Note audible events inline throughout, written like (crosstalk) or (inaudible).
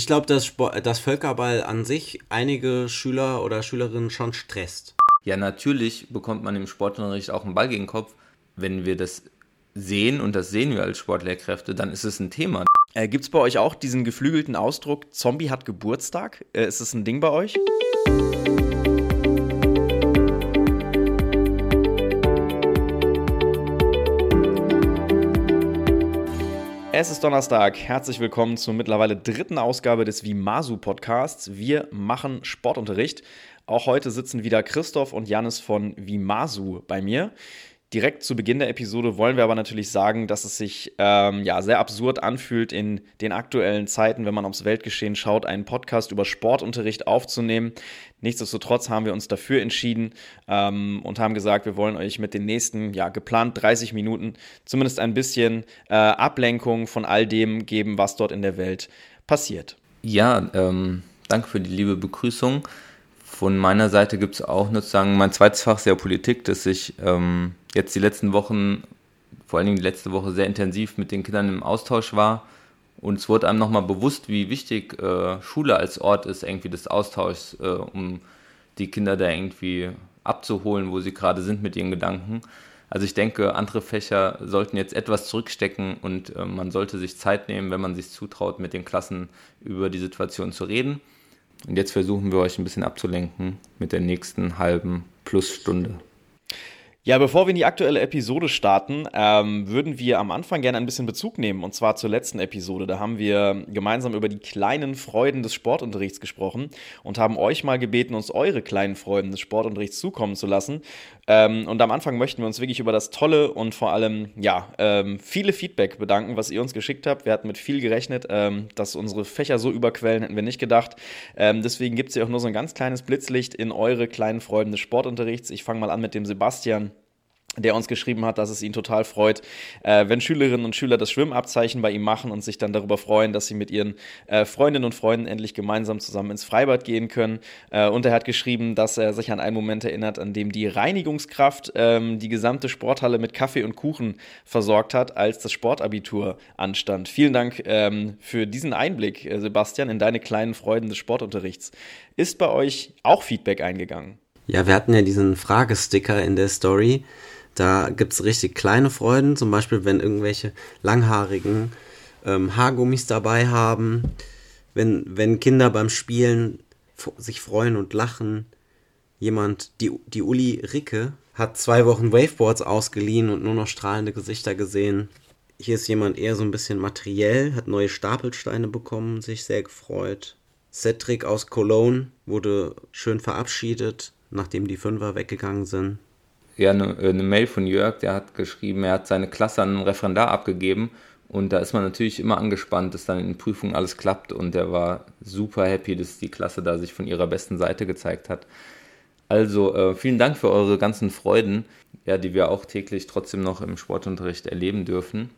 Ich glaube, dass, dass Völkerball an sich einige Schüler oder Schülerinnen schon stresst. Ja, natürlich bekommt man im Sportunterricht auch einen Ball gegen den Kopf. Wenn wir das sehen, und das sehen wir als Sportlehrkräfte, dann ist es ein Thema. Äh, Gibt es bei euch auch diesen geflügelten Ausdruck, Zombie hat Geburtstag? Äh, ist das ein Ding bei euch? Es ist Donnerstag. Herzlich willkommen zur mittlerweile dritten Ausgabe des Vimasu Podcasts. Wir machen Sportunterricht. Auch heute sitzen wieder Christoph und Janis von Vimasu bei mir. Direkt zu Beginn der Episode wollen wir aber natürlich sagen, dass es sich ähm, ja, sehr absurd anfühlt, in den aktuellen Zeiten, wenn man aufs Weltgeschehen schaut, einen Podcast über Sportunterricht aufzunehmen. Nichtsdestotrotz haben wir uns dafür entschieden ähm, und haben gesagt, wir wollen euch mit den nächsten, ja, geplant 30 Minuten zumindest ein bisschen äh, Ablenkung von all dem geben, was dort in der Welt passiert. Ja, ähm, danke für die liebe Begrüßung. Von meiner Seite gibt es auch sozusagen mein zweites Fach sehr Politik, das ich ähm, jetzt die letzten Wochen, vor allen Dingen die letzte Woche, sehr intensiv mit den Kindern im Austausch war. Und es wurde einem nochmal bewusst, wie wichtig äh, Schule als Ort ist, irgendwie des Austauschs, äh, um die Kinder da irgendwie abzuholen, wo sie gerade sind mit ihren Gedanken. Also ich denke, andere Fächer sollten jetzt etwas zurückstecken und äh, man sollte sich Zeit nehmen, wenn man sich zutraut, mit den Klassen über die Situation zu reden. Und jetzt versuchen wir euch ein bisschen abzulenken mit der nächsten halben Plusstunde. Ja, bevor wir in die aktuelle Episode starten, ähm, würden wir am Anfang gerne ein bisschen Bezug nehmen und zwar zur letzten Episode. Da haben wir gemeinsam über die kleinen Freuden des Sportunterrichts gesprochen und haben euch mal gebeten, uns eure kleinen Freuden des Sportunterrichts zukommen zu lassen. Ähm, und am Anfang möchten wir uns wirklich über das tolle und vor allem ja ähm, viele Feedback bedanken, was ihr uns geschickt habt. Wir hatten mit viel gerechnet, ähm, dass unsere Fächer so überquellen, hätten wir nicht gedacht. Ähm, deswegen gibt es hier auch nur so ein ganz kleines Blitzlicht in eure kleinen Freuden des Sportunterrichts. Ich fange mal an mit dem Sebastian der uns geschrieben hat, dass es ihn total freut, äh, wenn Schülerinnen und Schüler das Schwimmabzeichen bei ihm machen und sich dann darüber freuen, dass sie mit ihren äh, Freundinnen und Freunden endlich gemeinsam zusammen ins Freibad gehen können. Äh, und er hat geschrieben, dass er sich an einen Moment erinnert, an dem die Reinigungskraft ähm, die gesamte Sporthalle mit Kaffee und Kuchen versorgt hat, als das Sportabitur anstand. Vielen Dank ähm, für diesen Einblick, äh, Sebastian, in deine kleinen Freuden des Sportunterrichts. Ist bei euch auch Feedback eingegangen? Ja, wir hatten ja diesen Fragesticker in der Story. Da gibt es richtig kleine Freuden, zum Beispiel wenn irgendwelche langhaarigen ähm, Haargummis dabei haben, wenn, wenn Kinder beim Spielen sich freuen und lachen. Jemand, die, die Uli Ricke, hat zwei Wochen Waveboards ausgeliehen und nur noch strahlende Gesichter gesehen. Hier ist jemand eher so ein bisschen materiell, hat neue Stapelsteine bekommen, sich sehr gefreut. Cedric aus Cologne wurde schön verabschiedet, nachdem die Fünfer weggegangen sind ja, eine, eine Mail von Jörg, der hat geschrieben, er hat seine Klasse an einen Referendar abgegeben und da ist man natürlich immer angespannt, dass dann in Prüfungen alles klappt und er war super happy, dass die Klasse da sich von ihrer besten Seite gezeigt hat. Also äh, vielen Dank für eure ganzen Freuden, ja, die wir auch täglich trotzdem noch im Sportunterricht erleben dürfen.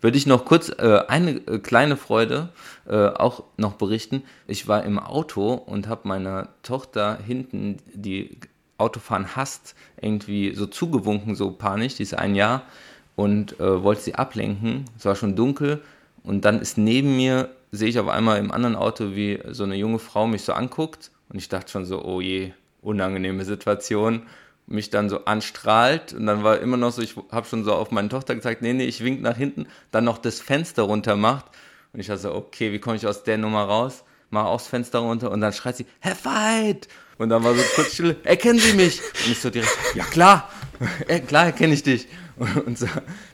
Würde ich noch kurz äh, eine äh, kleine Freude äh, auch noch berichten. Ich war im Auto und habe meiner Tochter hinten die Autofahren hasst, irgendwie so zugewunken, so panisch, die ist ein Jahr und äh, wollte sie ablenken. Es war schon dunkel und dann ist neben mir, sehe ich auf einmal im anderen Auto, wie so eine junge Frau mich so anguckt und ich dachte schon so, oh je, unangenehme Situation. Mich dann so anstrahlt und dann war immer noch so, ich habe schon so auf meine Tochter gezeigt, nee, nee, ich wink nach hinten, dann noch das Fenster runter macht und ich dachte so, okay, wie komme ich aus der Nummer raus? Mach auch das Fenster runter und dann schreit sie, Herr Veit! Und dann war so kurz Stille, erkennen Sie mich? Und ich so direkt, ja klar, äh, klar erkenne ich dich. Und so,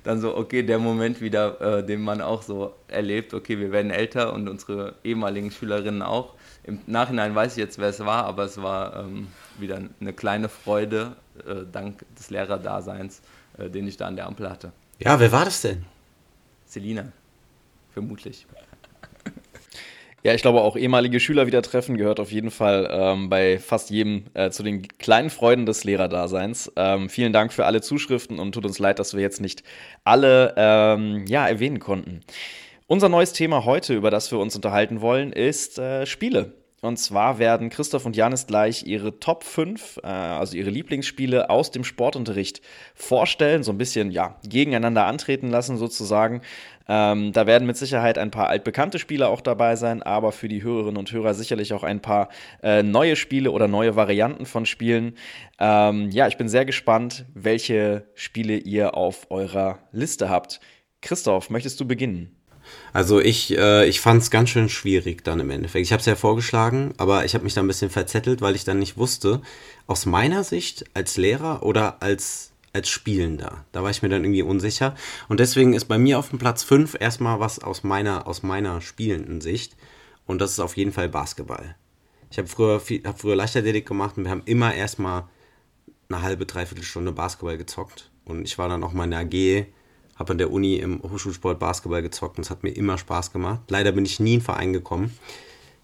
dann so, okay, der Moment wieder, äh, den man auch so erlebt, okay, wir werden älter und unsere ehemaligen Schülerinnen auch. Im Nachhinein weiß ich jetzt, wer es war, aber es war ähm, wieder eine kleine Freude, äh, dank des Lehrerdaseins, äh, den ich da an der Ampel hatte. Ja, wer war das denn? Selina, vermutlich. Ja, ich glaube auch ehemalige Schüler wieder treffen gehört auf jeden Fall ähm, bei fast jedem äh, zu den kleinen Freuden des Lehrerdaseins. Ähm, vielen Dank für alle Zuschriften und tut uns leid, dass wir jetzt nicht alle ähm, ja, erwähnen konnten. Unser neues Thema heute, über das wir uns unterhalten wollen, ist äh, Spiele. Und zwar werden Christoph und Janis gleich ihre Top 5, äh, also ihre Lieblingsspiele aus dem Sportunterricht vorstellen, so ein bisschen ja, gegeneinander antreten lassen sozusagen. Ähm, da werden mit Sicherheit ein paar altbekannte Spiele auch dabei sein, aber für die Hörerinnen und Hörer sicherlich auch ein paar äh, neue Spiele oder neue Varianten von Spielen. Ähm, ja, ich bin sehr gespannt, welche Spiele ihr auf eurer Liste habt. Christoph, möchtest du beginnen? Also ich, äh, ich fand es ganz schön schwierig dann im Endeffekt. Ich habe es ja vorgeschlagen, aber ich habe mich da ein bisschen verzettelt, weil ich dann nicht wusste, aus meiner Sicht als Lehrer oder als, als Spielender. Da war ich mir dann irgendwie unsicher. Und deswegen ist bei mir auf dem Platz 5 erstmal was aus meiner, aus meiner spielenden Sicht. Und das ist auf jeden Fall Basketball. Ich habe früher, hab früher Leichtathletik gemacht und wir haben immer erstmal eine halbe, dreiviertel Stunde Basketball gezockt. Und ich war dann auch mal in der AG habe an der Uni im Hochschulsport Basketball gezockt und es hat mir immer Spaß gemacht. Leider bin ich nie in einen Verein gekommen,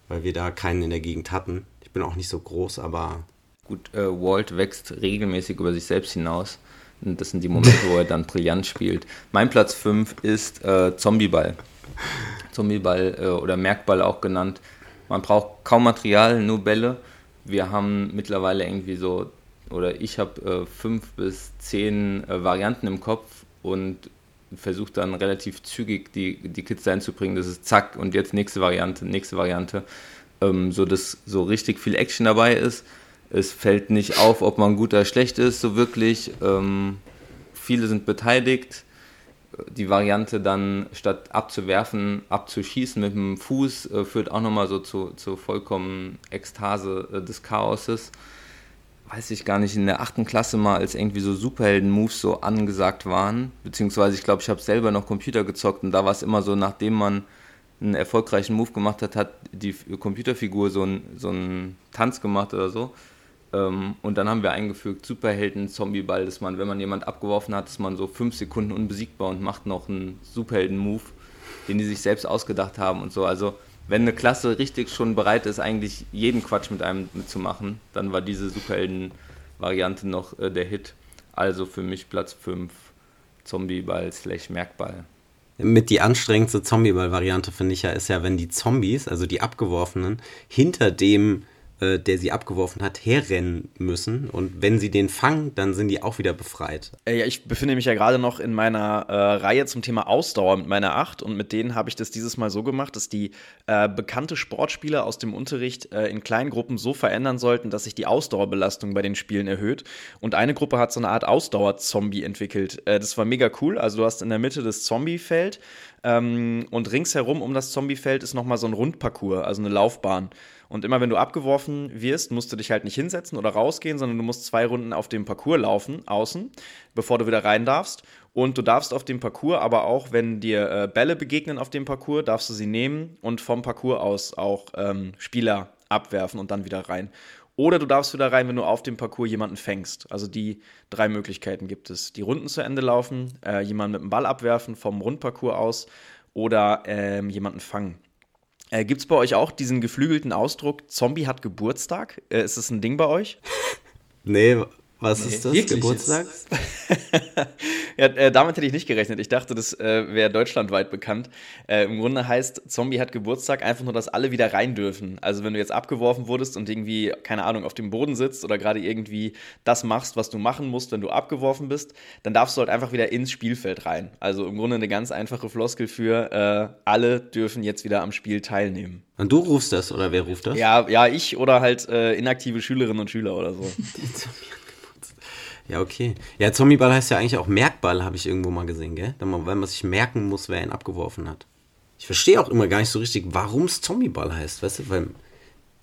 weil wir da keinen in der Gegend hatten. Ich bin auch nicht so groß, aber. Gut, äh, Walt wächst regelmäßig über sich selbst hinaus. Und das sind die Momente, wo er dann brillant spielt. Mein Platz 5 ist äh, Zombieball. Zombieball äh, oder Merkball auch genannt. Man braucht kaum Material, nur Bälle. Wir haben mittlerweile irgendwie so, oder ich habe äh, fünf bis zehn äh, Varianten im Kopf und versucht dann relativ zügig die, die Kids einzubringen. Das ist zack und jetzt nächste Variante, nächste Variante. Ähm, so dass so richtig viel Action dabei ist. Es fällt nicht auf, ob man gut oder schlecht ist, so wirklich. Ähm, viele sind beteiligt. Die Variante dann statt abzuwerfen, abzuschießen mit dem Fuß, äh, führt auch nochmal so zu, zu vollkommen Ekstase äh, des Chaoses weiß ich gar nicht, in der achten Klasse mal, als irgendwie so Superhelden-Moves so angesagt waren. Beziehungsweise ich glaube, ich habe selber noch Computer gezockt und da war es immer so, nachdem man einen erfolgreichen Move gemacht hat, hat die Computerfigur so, ein, so einen Tanz gemacht oder so. Ähm, und dann haben wir eingefügt Superhelden, Zombieball, dass man, wenn man jemand abgeworfen hat, dass man so fünf Sekunden unbesiegbar und macht noch einen Superhelden-Move, den die sich selbst ausgedacht haben und so. Also wenn eine Klasse richtig schon bereit ist, eigentlich jeden Quatsch mit einem mitzumachen, dann war diese Superhelden-Variante noch äh, der Hit. Also für mich Platz 5 Zombieball slash Merkball. Mit die anstrengendste Zombieball-Variante finde ich ja, ist ja, wenn die Zombies, also die Abgeworfenen, hinter dem äh, der sie abgeworfen hat, herrennen müssen. Und wenn sie den fangen, dann sind die auch wieder befreit. Äh, ja, ich befinde mich ja gerade noch in meiner äh, Reihe zum Thema Ausdauer mit meiner Acht. Und mit denen habe ich das dieses Mal so gemacht, dass die äh, bekannte Sportspieler aus dem Unterricht äh, in kleinen Gruppen so verändern sollten, dass sich die Ausdauerbelastung bei den Spielen erhöht. Und eine Gruppe hat so eine Art Ausdauer-Zombie entwickelt. Das war mega cool. Also du hast in der Mitte das Zombie-Feld ähm, und ringsherum um das Zombiefeld ist nochmal so ein Rundparcours, also eine Laufbahn. Und immer wenn du abgeworfen wirst, musst du dich halt nicht hinsetzen oder rausgehen, sondern du musst zwei Runden auf dem Parcours laufen, außen, bevor du wieder rein darfst. Und du darfst auf dem Parcours aber auch, wenn dir äh, Bälle begegnen auf dem Parcours, darfst du sie nehmen und vom Parcours aus auch ähm, Spieler abwerfen und dann wieder rein. Oder du darfst wieder rein, wenn du auf dem Parcours jemanden fängst. Also die drei Möglichkeiten gibt es. Die Runden zu Ende laufen, äh, jemanden mit dem Ball abwerfen vom Rundparcours aus oder ähm, jemanden fangen. Äh, Gibt es bei euch auch diesen geflügelten Ausdruck, Zombie hat Geburtstag? Äh, ist das ein Ding bei euch? nee, was nee, ist das? Geburtstag? (laughs) ja, äh, damit hätte ich nicht gerechnet. Ich dachte, das äh, wäre deutschlandweit bekannt. Äh, Im Grunde heißt Zombie hat Geburtstag einfach nur, dass alle wieder rein dürfen. Also wenn du jetzt abgeworfen wurdest und irgendwie, keine Ahnung, auf dem Boden sitzt oder gerade irgendwie das machst, was du machen musst, wenn du abgeworfen bist, dann darfst du halt einfach wieder ins Spielfeld rein. Also im Grunde eine ganz einfache Floskel für äh, alle dürfen jetzt wieder am Spiel teilnehmen. Und du rufst das oder wer ruft das? Ja, ja, ich oder halt äh, inaktive Schülerinnen und Schüler oder so. Die (laughs) Zombie (laughs) ja, okay. Ja, Zombieball heißt ja eigentlich auch Merkball, habe ich irgendwo mal gesehen, gell? Weil man sich merken muss, wer ihn abgeworfen hat. Ich verstehe auch immer gar nicht so richtig, warum es Zombieball heißt, weißt du? Weil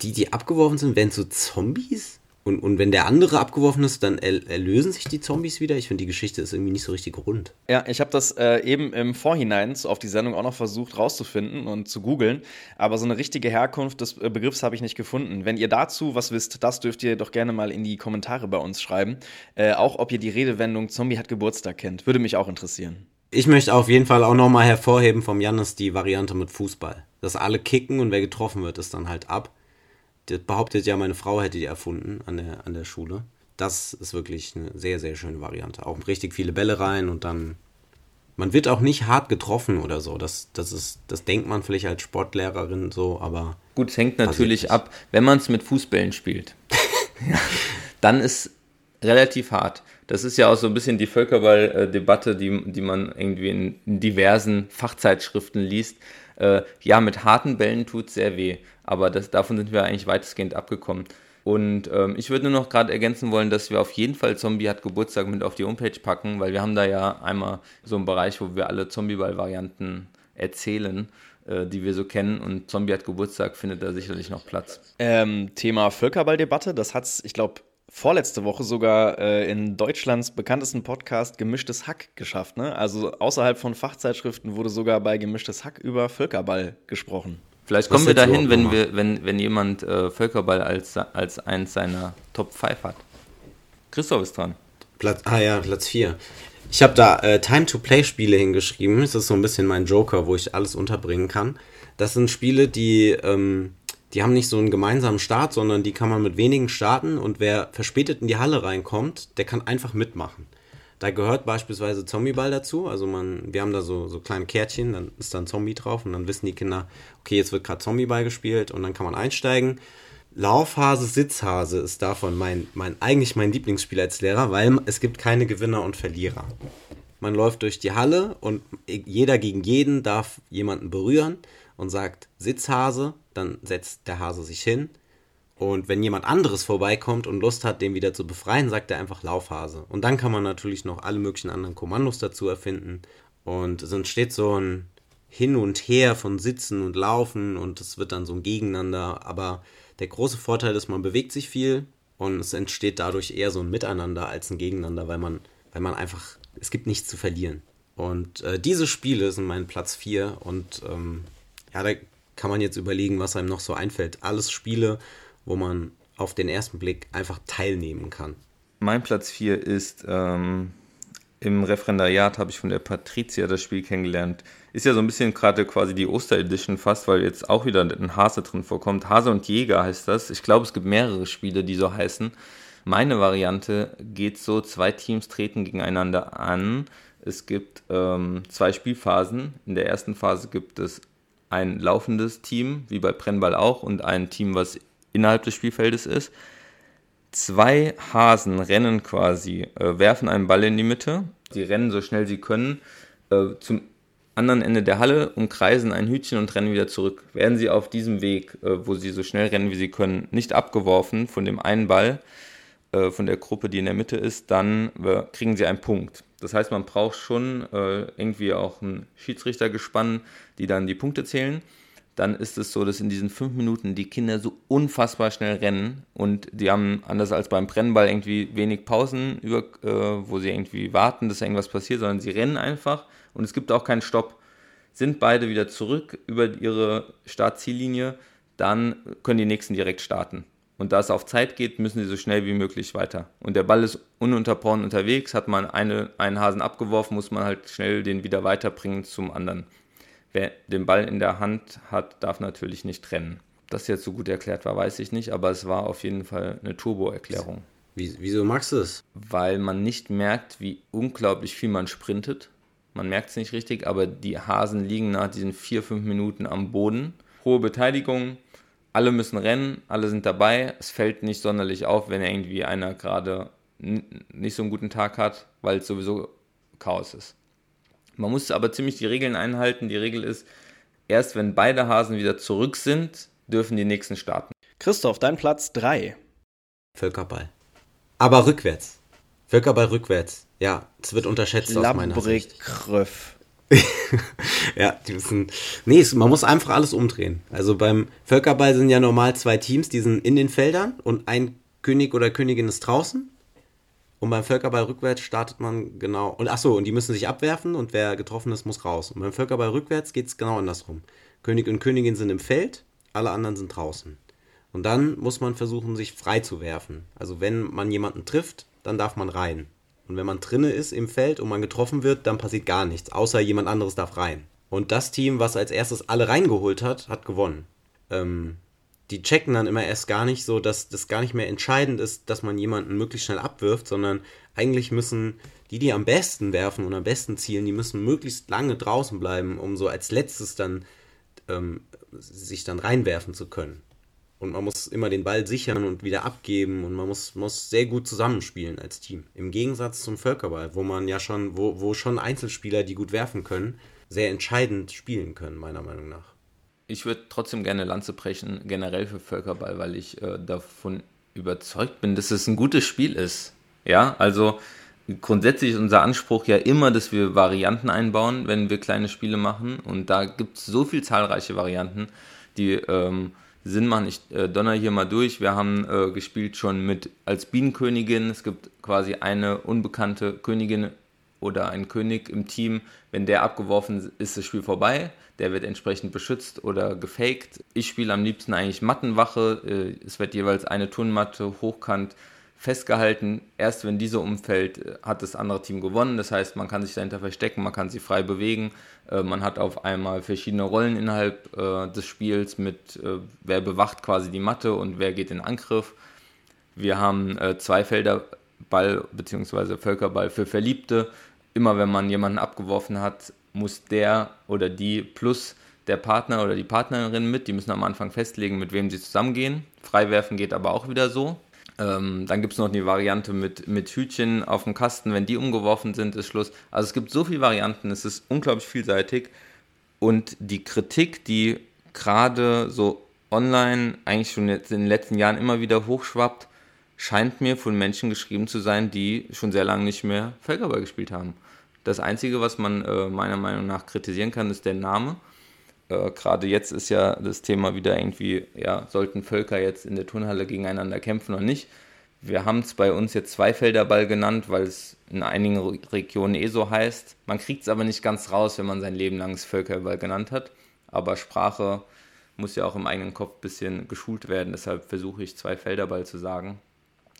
die, die abgeworfen sind, werden so Zombies? Und, und wenn der andere abgeworfen ist, dann erlösen sich die Zombies wieder. Ich finde, die Geschichte ist irgendwie nicht so richtig rund. Ja, ich habe das äh, eben im Vorhinein so auf die Sendung auch noch versucht rauszufinden und zu googeln. Aber so eine richtige Herkunft des äh, Begriffs habe ich nicht gefunden. Wenn ihr dazu was wisst, das dürft ihr doch gerne mal in die Kommentare bei uns schreiben. Äh, auch ob ihr die Redewendung Zombie hat Geburtstag kennt. Würde mich auch interessieren. Ich möchte auf jeden Fall auch nochmal hervorheben vom Jannis die Variante mit Fußball. Dass alle kicken und wer getroffen wird, ist dann halt ab behauptet ja, meine Frau hätte die erfunden an der, an der Schule. Das ist wirklich eine sehr, sehr schöne Variante. Auch richtig viele Bälle rein und dann man wird auch nicht hart getroffen oder so. Das, das, ist, das denkt man vielleicht als Sportlehrerin so, aber. Gut, es hängt natürlich ab, wenn man es mit Fußbällen spielt. (laughs) dann ist relativ hart. Das ist ja auch so ein bisschen die Völkerball-Debatte, die, die man irgendwie in, diversen Fachzeitschriften liest. Äh, ja, mit harten Bällen tut es sehr weh, aber das, davon sind wir eigentlich weitestgehend abgekommen. Und ähm, ich würde nur noch gerade ergänzen wollen, dass wir auf jeden Fall Zombie hat Geburtstag mit auf die Homepage packen, weil wir haben da ja einmal so einen Bereich, wo wir alle Zombieball-Varianten erzählen, äh, die wir so kennen. Und Zombie hat Geburtstag findet da sicherlich noch Platz. Ähm, Thema Völkerball-Debatte, das hat es, ich glaube, vorletzte Woche sogar äh, in Deutschlands bekanntesten Podcast Gemischtes Hack geschafft. Ne? Also außerhalb von Fachzeitschriften wurde sogar bei Gemischtes Hack über Völkerball gesprochen. Vielleicht kommen wir dahin, wenn, wir, wenn, wenn jemand äh, Völkerball als, als eins seiner Top 5 hat. Christoph ist dran. Platz, ah ja, Platz 4. Ich habe da äh, Time-to-Play-Spiele hingeschrieben. Das ist so ein bisschen mein Joker, wo ich alles unterbringen kann. Das sind Spiele, die ähm, die haben nicht so einen gemeinsamen Start, sondern die kann man mit wenigen starten und wer verspätet in die Halle reinkommt, der kann einfach mitmachen. Da gehört beispielsweise Zombieball dazu. Also man, wir haben da so, so kleine Kärtchen, dann ist da ein Zombie drauf und dann wissen die Kinder, okay, jetzt wird gerade Zombieball gespielt und dann kann man einsteigen. Laufhase, Sitzhase ist davon mein, mein, eigentlich mein Lieblingsspiel als Lehrer, weil es gibt keine Gewinner und Verlierer. Man läuft durch die Halle und jeder gegen jeden darf jemanden berühren und sagt Sitzhase, dann setzt der Hase sich hin. Und wenn jemand anderes vorbeikommt und Lust hat, den wieder zu befreien, sagt er einfach Laufhase. Und dann kann man natürlich noch alle möglichen anderen Kommandos dazu erfinden. Und es entsteht so ein Hin und Her von Sitzen und Laufen und es wird dann so ein Gegeneinander. Aber der große Vorteil ist, man bewegt sich viel und es entsteht dadurch eher so ein Miteinander als ein Gegeneinander, weil man, weil man einfach, es gibt nichts zu verlieren. Und äh, diese Spiele sind mein Platz 4 und ähm, ja, da kann man jetzt überlegen, was einem noch so einfällt. Alles Spiele, wo man auf den ersten Blick einfach teilnehmen kann. Mein Platz 4 ist ähm, im Referendariat habe ich von der Patricia das Spiel kennengelernt. Ist ja so ein bisschen gerade quasi die Osteredition fast, weil jetzt auch wieder ein Hase drin vorkommt. Hase und Jäger heißt das. Ich glaube, es gibt mehrere Spiele, die so heißen. Meine Variante geht so, zwei Teams treten gegeneinander an. Es gibt ähm, zwei Spielphasen. In der ersten Phase gibt es ein laufendes Team, wie bei Brennball auch, und ein Team, was innerhalb des Spielfeldes ist. Zwei Hasen rennen quasi, äh, werfen einen Ball in die Mitte. Sie rennen so schnell sie können äh, zum anderen Ende der Halle, umkreisen ein Hütchen und rennen wieder zurück. Werden sie auf diesem Weg, äh, wo sie so schnell rennen, wie sie können, nicht abgeworfen von dem einen Ball, äh, von der Gruppe, die in der Mitte ist, dann äh, kriegen sie einen Punkt. Das heißt, man braucht schon äh, irgendwie auch ein Schiedsrichtergespann, die dann die Punkte zählen. Dann ist es so, dass in diesen fünf Minuten die Kinder so unfassbar schnell rennen und die haben, anders als beim Brennball, irgendwie wenig Pausen, über, äh, wo sie irgendwie warten, dass irgendwas passiert, sondern sie rennen einfach und es gibt auch keinen Stopp. Sind beide wieder zurück über ihre Startziellinie, dann können die nächsten direkt starten. Und da es auf Zeit geht, müssen sie so schnell wie möglich weiter. Und der Ball ist ununterbrochen unterwegs, hat man eine, einen Hasen abgeworfen, muss man halt schnell den wieder weiterbringen zum anderen. Wer den Ball in der Hand hat, darf natürlich nicht rennen. Das jetzt so gut erklärt war, weiß ich nicht, aber es war auf jeden Fall eine Turbo-Erklärung. Wieso magst du es? Weil man nicht merkt, wie unglaublich viel man sprintet. Man merkt es nicht richtig, aber die Hasen liegen nach diesen vier, fünf Minuten am Boden. Hohe Beteiligung, alle müssen rennen, alle sind dabei. Es fällt nicht sonderlich auf, wenn irgendwie einer gerade nicht so einen guten Tag hat, weil es sowieso Chaos ist. Man muss aber ziemlich die Regeln einhalten. Die Regel ist, erst wenn beide Hasen wieder zurück sind, dürfen die nächsten starten. Christoph, dein Platz 3. Völkerball. Aber rückwärts. Völkerball rückwärts. Ja, es wird unterschätzt aus meiner Sicht. (laughs) ja, die müssen. Nee, man muss einfach alles umdrehen. Also beim Völkerball sind ja normal zwei Teams, die sind in den Feldern und ein König oder Königin ist draußen. Und beim Völkerball rückwärts startet man genau. Und achso, und die müssen sich abwerfen und wer getroffen ist, muss raus. Und beim Völkerball rückwärts geht es genau andersrum. König und Königin sind im Feld, alle anderen sind draußen. Und dann muss man versuchen, sich frei zu werfen. Also wenn man jemanden trifft, dann darf man rein. Und wenn man drinne ist im Feld und man getroffen wird, dann passiert gar nichts, außer jemand anderes darf rein. Und das Team, was als erstes alle reingeholt hat, hat gewonnen. Ähm, die checken dann immer erst gar nicht so, dass das gar nicht mehr entscheidend ist, dass man jemanden möglichst schnell abwirft, sondern eigentlich müssen die, die am besten werfen und am besten zielen, die müssen möglichst lange draußen bleiben, um so als letztes dann ähm, sich dann reinwerfen zu können. Und man muss immer den Ball sichern und wieder abgeben und man muss, muss sehr gut zusammenspielen als Team. Im Gegensatz zum Völkerball, wo man ja schon, wo, wo schon Einzelspieler, die gut werfen können, sehr entscheidend spielen können, meiner Meinung nach. Ich würde trotzdem gerne Lanze brechen, generell für Völkerball, weil ich äh, davon überzeugt bin, dass es ein gutes Spiel ist. Ja, also grundsätzlich ist unser Anspruch ja immer, dass wir Varianten einbauen, wenn wir kleine Spiele machen. Und da gibt es so viele zahlreiche Varianten, die ähm, Sinn machen. Ich äh, donner hier mal durch. Wir haben äh, gespielt schon mit als Bienenkönigin. Es gibt quasi eine unbekannte Königin oder ein König im Team. Wenn der abgeworfen ist, ist das Spiel vorbei. Der wird entsprechend beschützt oder gefaked. Ich spiele am liebsten eigentlich Mattenwache. Äh, es wird jeweils eine Turnmatte hochkant festgehalten. Erst wenn diese umfällt, hat das andere Team gewonnen. Das heißt, man kann sich dahinter verstecken, man kann sie frei bewegen. Äh, man hat auf einmal verschiedene Rollen innerhalb äh, des Spiels mit, äh, wer bewacht quasi die Matte und wer geht in Angriff. Wir haben zwei Felder Ball bzw. Völkerball für Verliebte. Immer wenn man jemanden abgeworfen hat, muss der oder die plus der Partner oder die Partnerin mit. Die müssen am Anfang festlegen, mit wem sie zusammengehen. Freiwerfen geht aber auch wieder so. Ähm, dann gibt es noch die Variante mit, mit Hütchen auf dem Kasten. Wenn die umgeworfen sind, ist Schluss. Also es gibt so viele Varianten, es ist unglaublich vielseitig. Und die Kritik, die gerade so online eigentlich schon jetzt in den letzten Jahren immer wieder hochschwappt, scheint mir von Menschen geschrieben zu sein, die schon sehr lange nicht mehr Völkerball gespielt haben. Das Einzige, was man äh, meiner Meinung nach kritisieren kann, ist der Name äh, gerade jetzt ist ja das Thema wieder irgendwie, ja, sollten Völker jetzt in der Turnhalle gegeneinander kämpfen oder nicht. Wir haben es bei uns jetzt Zweifelderball genannt, weil es in einigen Regionen eh so heißt. Man kriegt es aber nicht ganz raus, wenn man sein Leben lang Völkerball genannt hat. Aber Sprache muss ja auch im eigenen Kopf ein bisschen geschult werden. Deshalb versuche ich Zweifelderball zu sagen.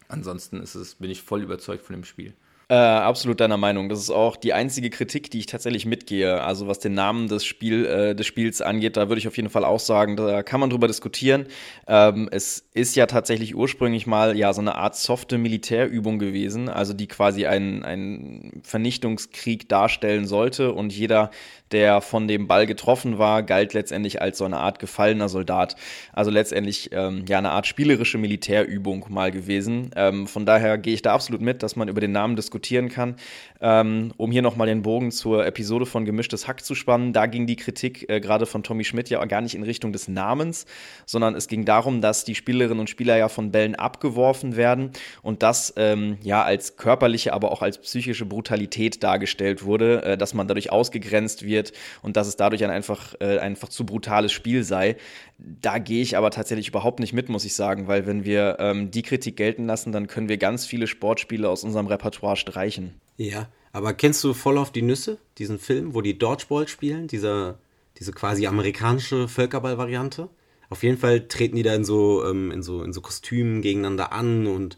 Ansonsten ist es, bin ich voll überzeugt von dem Spiel. Äh, absolut deiner Meinung. Das ist auch die einzige Kritik, die ich tatsächlich mitgehe. Also was den Namen des, Spiel, äh, des Spiels angeht, da würde ich auf jeden Fall auch sagen, da kann man drüber diskutieren. Ähm, es ist ja tatsächlich ursprünglich mal ja so eine Art softe Militärübung gewesen, also die quasi einen, einen Vernichtungskrieg darstellen sollte und jeder der von dem Ball getroffen war, galt letztendlich als so eine Art gefallener Soldat. Also letztendlich ähm, ja eine Art spielerische Militärübung mal gewesen. Ähm, von daher gehe ich da absolut mit, dass man über den Namen diskutieren kann. Ähm, um hier nochmal den Bogen zur Episode von Gemischtes Hack zu spannen, da ging die Kritik äh, gerade von Tommy Schmidt ja gar nicht in Richtung des Namens, sondern es ging darum, dass die Spielerinnen und Spieler ja von Bällen abgeworfen werden und das ähm, ja als körperliche, aber auch als psychische Brutalität dargestellt wurde, äh, dass man dadurch ausgegrenzt wird wird und dass es dadurch ein einfach, äh, einfach zu brutales Spiel sei. Da gehe ich aber tatsächlich überhaupt nicht mit, muss ich sagen, weil wenn wir ähm, die Kritik gelten lassen, dann können wir ganz viele Sportspiele aus unserem Repertoire streichen. Ja, aber kennst du voll auf die Nüsse, diesen Film, wo die Dodgeball spielen, dieser, diese quasi amerikanische Völkerball-Variante? Auf jeden Fall treten die da in so, ähm, in so, in so Kostümen gegeneinander an und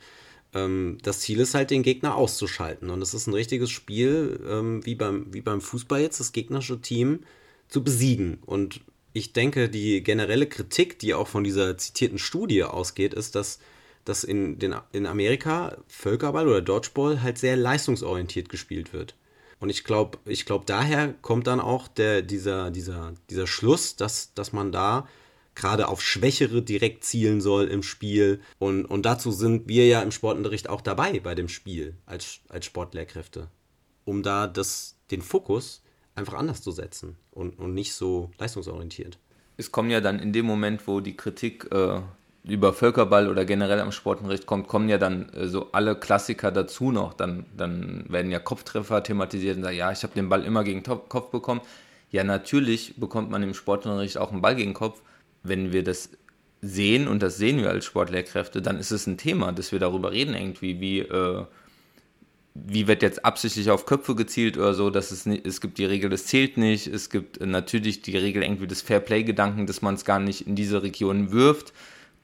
ähm, das Ziel ist halt, den Gegner auszuschalten. Und es ist ein richtiges Spiel, ähm, wie, beim, wie beim Fußball jetzt, das gegnerische Team zu besiegen. Und ich denke, die generelle Kritik, die auch von dieser zitierten Studie ausgeht, ist, dass, dass in, den, in Amerika Völkerball oder Dodgeball halt sehr leistungsorientiert gespielt wird. Und ich glaube, ich glaub, daher kommt dann auch der, dieser, dieser, dieser Schluss, dass, dass man da gerade auf Schwächere direkt zielen soll im Spiel. Und, und dazu sind wir ja im Sportunterricht auch dabei bei dem Spiel als, als Sportlehrkräfte, um da das, den Fokus einfach anders zu setzen und, und nicht so leistungsorientiert. Es kommen ja dann in dem Moment, wo die Kritik äh, über Völkerball oder generell am Sportunterricht kommt, kommen ja dann äh, so alle Klassiker dazu noch. Dann, dann werden ja Kopftreffer thematisiert und sagen, ja, ich habe den Ball immer gegen Kopf bekommen. Ja, natürlich bekommt man im Sportunterricht auch einen Ball gegen Kopf, wenn wir das sehen, und das sehen wir als Sportlehrkräfte, dann ist es ein Thema, dass wir darüber reden, irgendwie, wie, äh, wie wird jetzt absichtlich auf Köpfe gezielt oder so, dass es nicht, es gibt die Regel, das zählt nicht, es gibt natürlich die Regel irgendwie des Fairplay-Gedanken, dass man es gar nicht in diese Region wirft.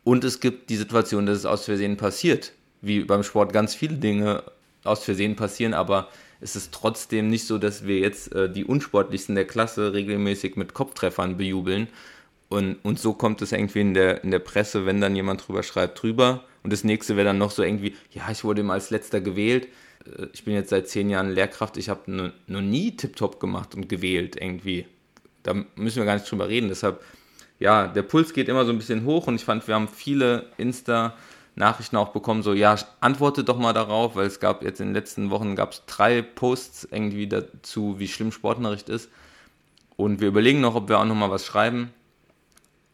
Und es gibt die Situation, dass es aus Versehen passiert, wie beim Sport ganz viele Dinge aus Versehen passieren, aber es ist trotzdem nicht so, dass wir jetzt äh, die unsportlichsten der Klasse regelmäßig mit Kopftreffern bejubeln, Und, und so kommt es irgendwie in der, in der Presse, wenn dann jemand drüber schreibt, drüber. Und das nächste wäre dann noch so irgendwie, ja, ich wurde immer als letzter gewählt. Äh, ich bin jetzt seit zehn Jahren Lehrkraft, ich habe noch nie Tip-Top gemacht und gewählt irgendwie. Da müssen wir gar nicht drüber reden. Deshalb, ja, der Puls geht immer so ein bisschen hoch und ich fand, wir haben viele Insta- Nachrichten auch bekommen, so, ja, antworte doch mal darauf, weil es gab jetzt in den letzten Wochen gab es drei Posts irgendwie dazu, wie schlimm Sportnachricht ist. Und wir überlegen noch, ob wir auch noch mal was schreiben,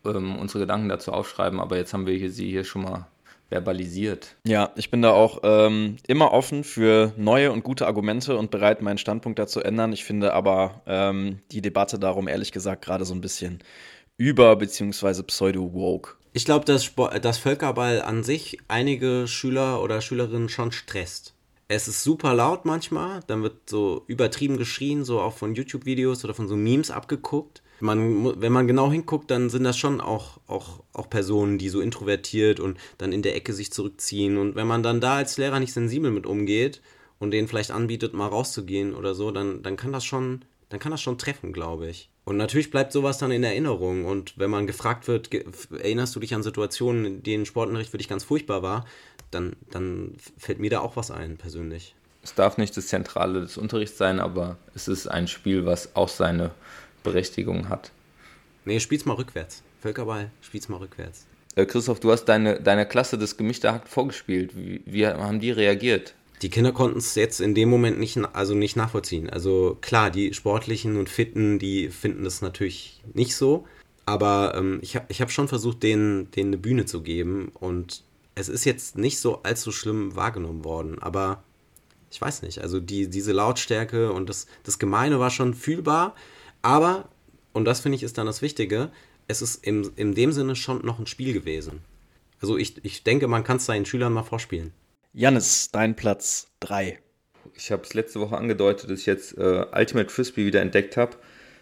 ähm, unsere Gedanken dazu aufschreiben, aber jetzt haben wir hier, sie hier schon mal verbalisiert. Ja, ich bin da auch ähm, immer offen für neue und gute Argumente und bereit, meinen Standpunkt dazu ändern. Ich finde aber ähm, die Debatte darum ehrlich gesagt gerade so ein bisschen über- bzw. pseudo-woke. Ich glaube, dass, dass Völkerball an sich einige Schüler oder Schülerinnen schon stresst. Es ist super laut manchmal, dann wird so übertrieben geschrien, so auch von YouTube-Videos oder von so Memes abgeguckt man, wenn man genau hinguckt, dann sind das schon auch, auch, auch Personen, die so introvertiert und dann in der Ecke sich zurückziehen. Und wenn man dann da als Lehrer nicht sensibel mit umgeht und denen vielleicht anbietet, mal rauszugehen oder so, dann, dann kann das schon, dann kann das schon treffen, glaube ich. Und natürlich bleibt sowas dann in Erinnerung. Und wenn man gefragt wird, erinnerst du dich an Situationen, in denen Sportunterricht für dich ganz furchtbar war, dann, dann fällt mir da auch was ein, persönlich. Es darf nicht das Zentrale des Unterrichts sein, aber es ist ein Spiel, was auch seine Berechtigung hat. Nee, spiel's mal rückwärts. Völkerball, spiel's mal rückwärts. Äh, Christoph, du hast deine, deine Klasse des Gemischte Hack vorgespielt. Wie, wie haben die reagiert? Die Kinder konnten es jetzt in dem Moment nicht, also nicht nachvollziehen. Also klar, die Sportlichen und Fitten, die finden das natürlich nicht so. Aber ähm, ich habe ich hab schon versucht, denen, denen eine Bühne zu geben. Und es ist jetzt nicht so allzu schlimm wahrgenommen worden. Aber ich weiß nicht, also die, diese Lautstärke und das, das Gemeine war schon fühlbar. Aber, und das finde ich ist dann das Wichtige, es ist im, in dem Sinne schon noch ein Spiel gewesen. Also ich, ich denke, man kann es seinen Schülern mal vorspielen. Jannis, dein Platz 3. Ich habe es letzte Woche angedeutet, dass ich jetzt äh, Ultimate Frisbee wieder entdeckt habe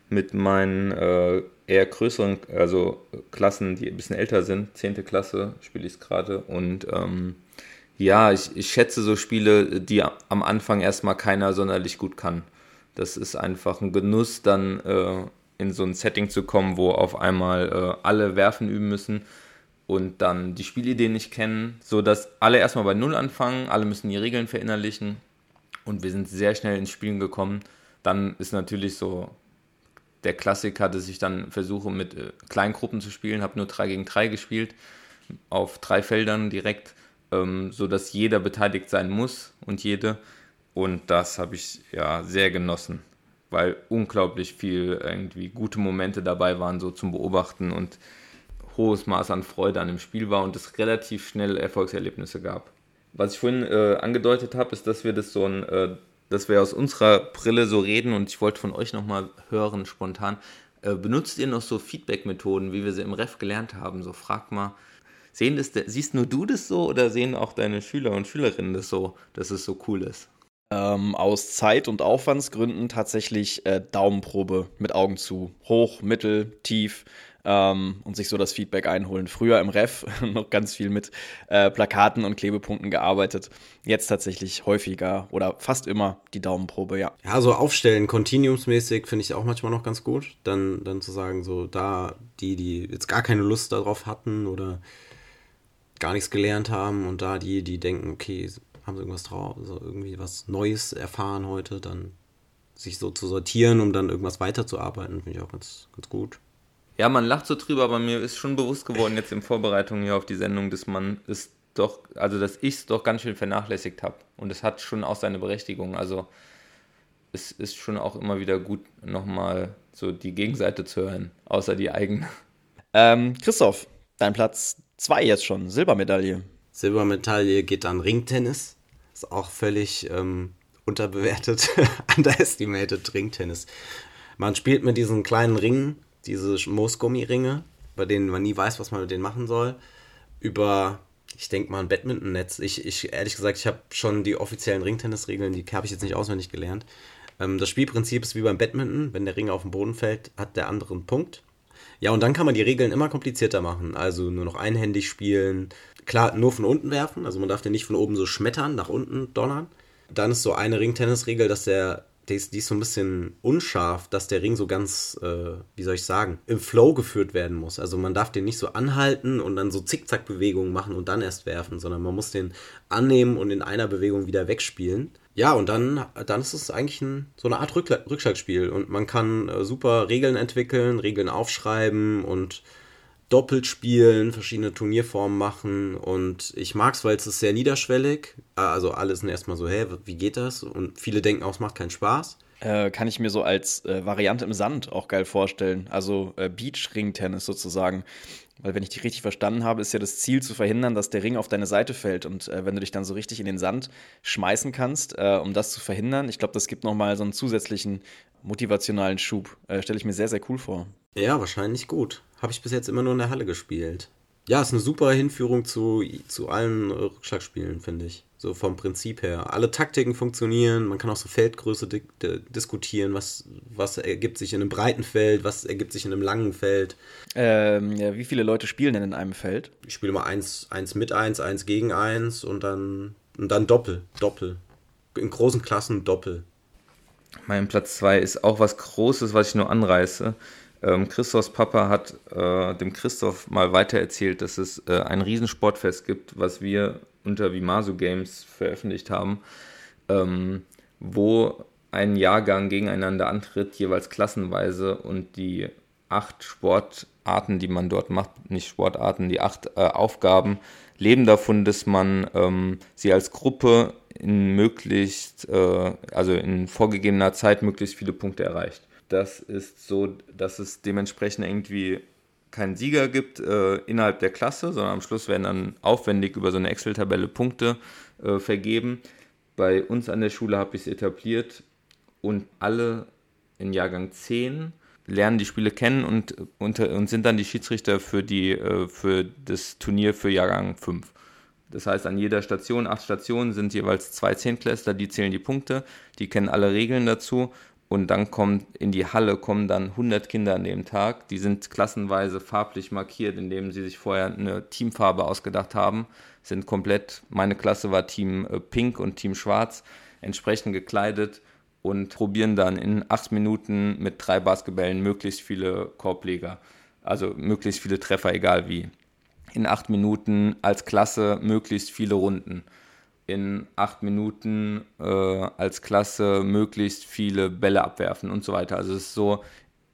mit meinen äh, eher größeren, also Klassen, die ein bisschen älter sind. Zehnte Klasse spiele ich es gerade. Und ähm, ja, ich, ich schätze so Spiele, die am Anfang erstmal keiner sonderlich gut kann. Das ist einfach ein Genuss, dann äh, in so ein Setting zu kommen, wo auf einmal äh, alle werfen üben müssen und dann die Spielideen nicht kennen, sodass alle erstmal bei Null anfangen, alle müssen die Regeln verinnerlichen und wir sind sehr schnell ins Spielen gekommen. Dann ist natürlich so der Klassiker, dass ich dann versuche mit äh, kleinen Gruppen zu spielen, habe nur 3 gegen 3 gespielt, auf drei Feldern direkt, ähm, sodass jeder beteiligt sein muss und jede. Und das habe ich ja sehr genossen, weil unglaublich viel irgendwie gute Momente dabei waren, so zum Beobachten und hohes Maß an Freude an dem Spiel war und es relativ schnell Erfolgserlebnisse gab. Was ich vorhin äh, angedeutet habe, ist, dass wir das so ein, äh, dass wir aus unserer Brille so reden und ich wollte von euch nochmal hören, spontan. Äh, benutzt ihr noch so Feedback-Methoden, wie wir sie im Ref gelernt haben? So frag mal, sehen das, siehst nur du das so oder sehen auch deine Schüler und Schülerinnen das so, dass es so cool ist? ähm, aus Zeit- und Aufwandsgründen tatsächlich äh, Daumenprobe mit Augen zu. Hoch, mittel, tief ähm, und sich so das Feedback einholen. Früher im Ref (laughs) noch ganz viel mit äh, Plakaten und Klebepunkten gearbeitet. Jetzt tatsächlich häufiger oder fast immer die Daumenprobe, ja. Ja, so aufstellen, continuumsmäßig finde ich auch manchmal noch ganz gut. Dann, dann zu sagen, so da die, die jetzt gar keine Lust darauf hatten oder gar nichts gelernt haben und da die, die denken, okay, haben sie irgendwas drauf, also irgendwie was Neues erfahren heute, dann sich so zu sortieren, um dann irgendwas weiterzuarbeiten, finde ich auch ganz, ganz gut. Ja, man lacht so drüber, aber mir ist schon bewusst geworden jetzt in Vorbereitung hier auf die Sendung, dass man es doch, also dass ich es doch ganz schön vernachlässigt habe. Und es hat schon auch seine Berechtigung. Also es ist schon auch immer wieder gut, nochmal so die Gegenseite zu hören, außer die eigene. Ähm, Christoph, dein Platz 2 jetzt schon, Silbermedaille. Silbermedaille geht an Ringtennis. Ist auch völlig ähm, unterbewertet, (laughs) underestimated Ringtennis. Man spielt mit diesen kleinen Ringen, diese Moosgummi-Ringe, bei denen man nie weiß, was man mit denen machen soll, über, ich denke mal, ein Badminton-Netz. Ich, ich, ehrlich gesagt, ich habe schon die offiziellen Ringtennis-Regeln, die habe ich jetzt nicht auswendig gelernt. Ähm, das Spielprinzip ist wie beim Badminton, wenn der Ring auf den Boden fällt, hat der andere einen Punkt. Ja, und dann kann man die Regeln immer komplizierter machen. Also nur noch einhändig spielen. Klar, nur von unten werfen. Also man darf den nicht von oben so schmettern, nach unten donnern. Dann ist so eine Ringtennisregel, dass der die ist, die ist so ein bisschen unscharf, dass der Ring so ganz, äh, wie soll ich sagen, im Flow geführt werden muss. Also man darf den nicht so anhalten und dann so Zickzack-Bewegungen machen und dann erst werfen, sondern man muss den annehmen und in einer Bewegung wieder wegspielen. Ja, und dann, dann ist es eigentlich ein, so eine Art Rück Rückschlagspiel und man kann äh, super Regeln entwickeln, Regeln aufschreiben und doppelt spielen, verschiedene Turnierformen machen und ich mag es, weil es ist sehr niederschwellig. Also alle sind erstmal so, hä, wie geht das? Und viele denken auch, es macht keinen Spaß. Äh, kann ich mir so als äh, Variante im Sand auch geil vorstellen. Also äh, Beach-Ring-Tennis sozusagen. Weil wenn ich dich richtig verstanden habe, ist ja das Ziel zu verhindern, dass der Ring auf deine Seite fällt. Und äh, wenn du dich dann so richtig in den Sand schmeißen kannst, äh, um das zu verhindern, ich glaube, das gibt nochmal so einen zusätzlichen motivationalen Schub. Äh, Stelle ich mir sehr, sehr cool vor. Ja, wahrscheinlich gut. Habe ich bis jetzt immer nur in der Halle gespielt. Ja, ist eine super Hinführung zu, zu allen Rückschlagspielen, finde ich. So vom Prinzip her. Alle Taktiken funktionieren, man kann auch so Feldgröße di diskutieren, was, was ergibt sich in einem breiten Feld, was ergibt sich in einem langen Feld. Ähm, ja, wie viele Leute spielen denn in einem Feld? Ich spiele mal eins, eins mit eins, eins gegen eins und dann, und dann Doppel, Doppel. In großen Klassen Doppel. Mein Platz 2 ist auch was Großes, was ich nur anreiße. Ähm, Christophs Papa hat äh, dem Christoph mal weitererzählt, dass es äh, ein Riesensportfest gibt, was wir unter Vimasu Games veröffentlicht haben, ähm, wo ein Jahrgang gegeneinander antritt, jeweils klassenweise und die acht Sportarten, die man dort macht, nicht Sportarten, die acht äh, Aufgaben leben davon, dass man ähm, sie als Gruppe in möglichst, äh, also in vorgegebener Zeit möglichst viele Punkte erreicht. Das ist so, dass es dementsprechend irgendwie keinen Sieger gibt äh, innerhalb der Klasse, sondern am Schluss werden dann aufwendig über so eine Excel-Tabelle Punkte äh, vergeben. Bei uns an der Schule habe ich es etabliert und alle in Jahrgang 10 lernen die Spiele kennen und, und, und sind dann die Schiedsrichter für, die, äh, für das Turnier für Jahrgang 5. Das heißt, an jeder Station, acht Stationen, sind jeweils zwei Zehntklässler, die zählen die Punkte, die kennen alle Regeln dazu und dann kommt in die Halle kommen dann 100 Kinder an dem Tag. Die sind klassenweise farblich markiert, indem sie sich vorher eine Teamfarbe ausgedacht haben. Sind komplett, meine Klasse war Team äh, Pink und Team Schwarz, entsprechend gekleidet und probieren dann in acht Minuten mit drei Basketballen möglichst viele Korbleger. Also möglichst viele Treffer, egal wie. In acht Minuten als Klasse möglichst viele Runden in acht Minuten äh, als Klasse möglichst viele Bälle abwerfen und so weiter. Also es ist so,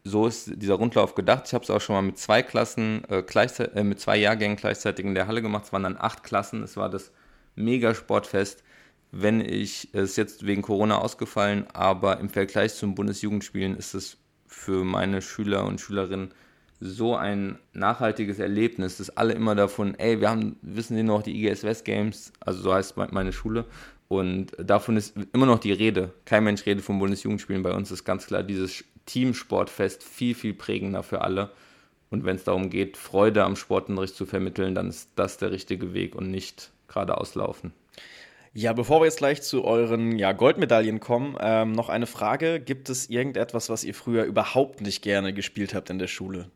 so ist dieser Rundlauf gedacht. Ich habe es auch schon mal mit zwei Klassen, äh, gleichzeitig, äh, mit zwei Jahrgängen gleichzeitig in der Halle gemacht. Es waren dann acht Klassen. Es war das Megasportfest. Wenn ich, es ist jetzt wegen Corona ausgefallen, aber im Vergleich zum Bundesjugendspielen ist es für meine Schüler und Schülerinnen so ein nachhaltiges Erlebnis, dass alle immer davon, ey, wir haben, wissen Sie noch, die IGS West Games, also so heißt meine Schule, und davon ist immer noch die Rede. Kein Mensch redet vom Bundesjugendspielen. Bei uns ist ganz klar dieses Teamsportfest viel, viel prägender für alle. Und wenn es darum geht, Freude am Sportunterricht zu vermitteln, dann ist das der richtige Weg und nicht geradeaus laufen. Ja, bevor wir jetzt gleich zu euren ja, Goldmedaillen kommen, ähm, noch eine Frage. Gibt es irgendetwas, was ihr früher überhaupt nicht gerne gespielt habt in der Schule?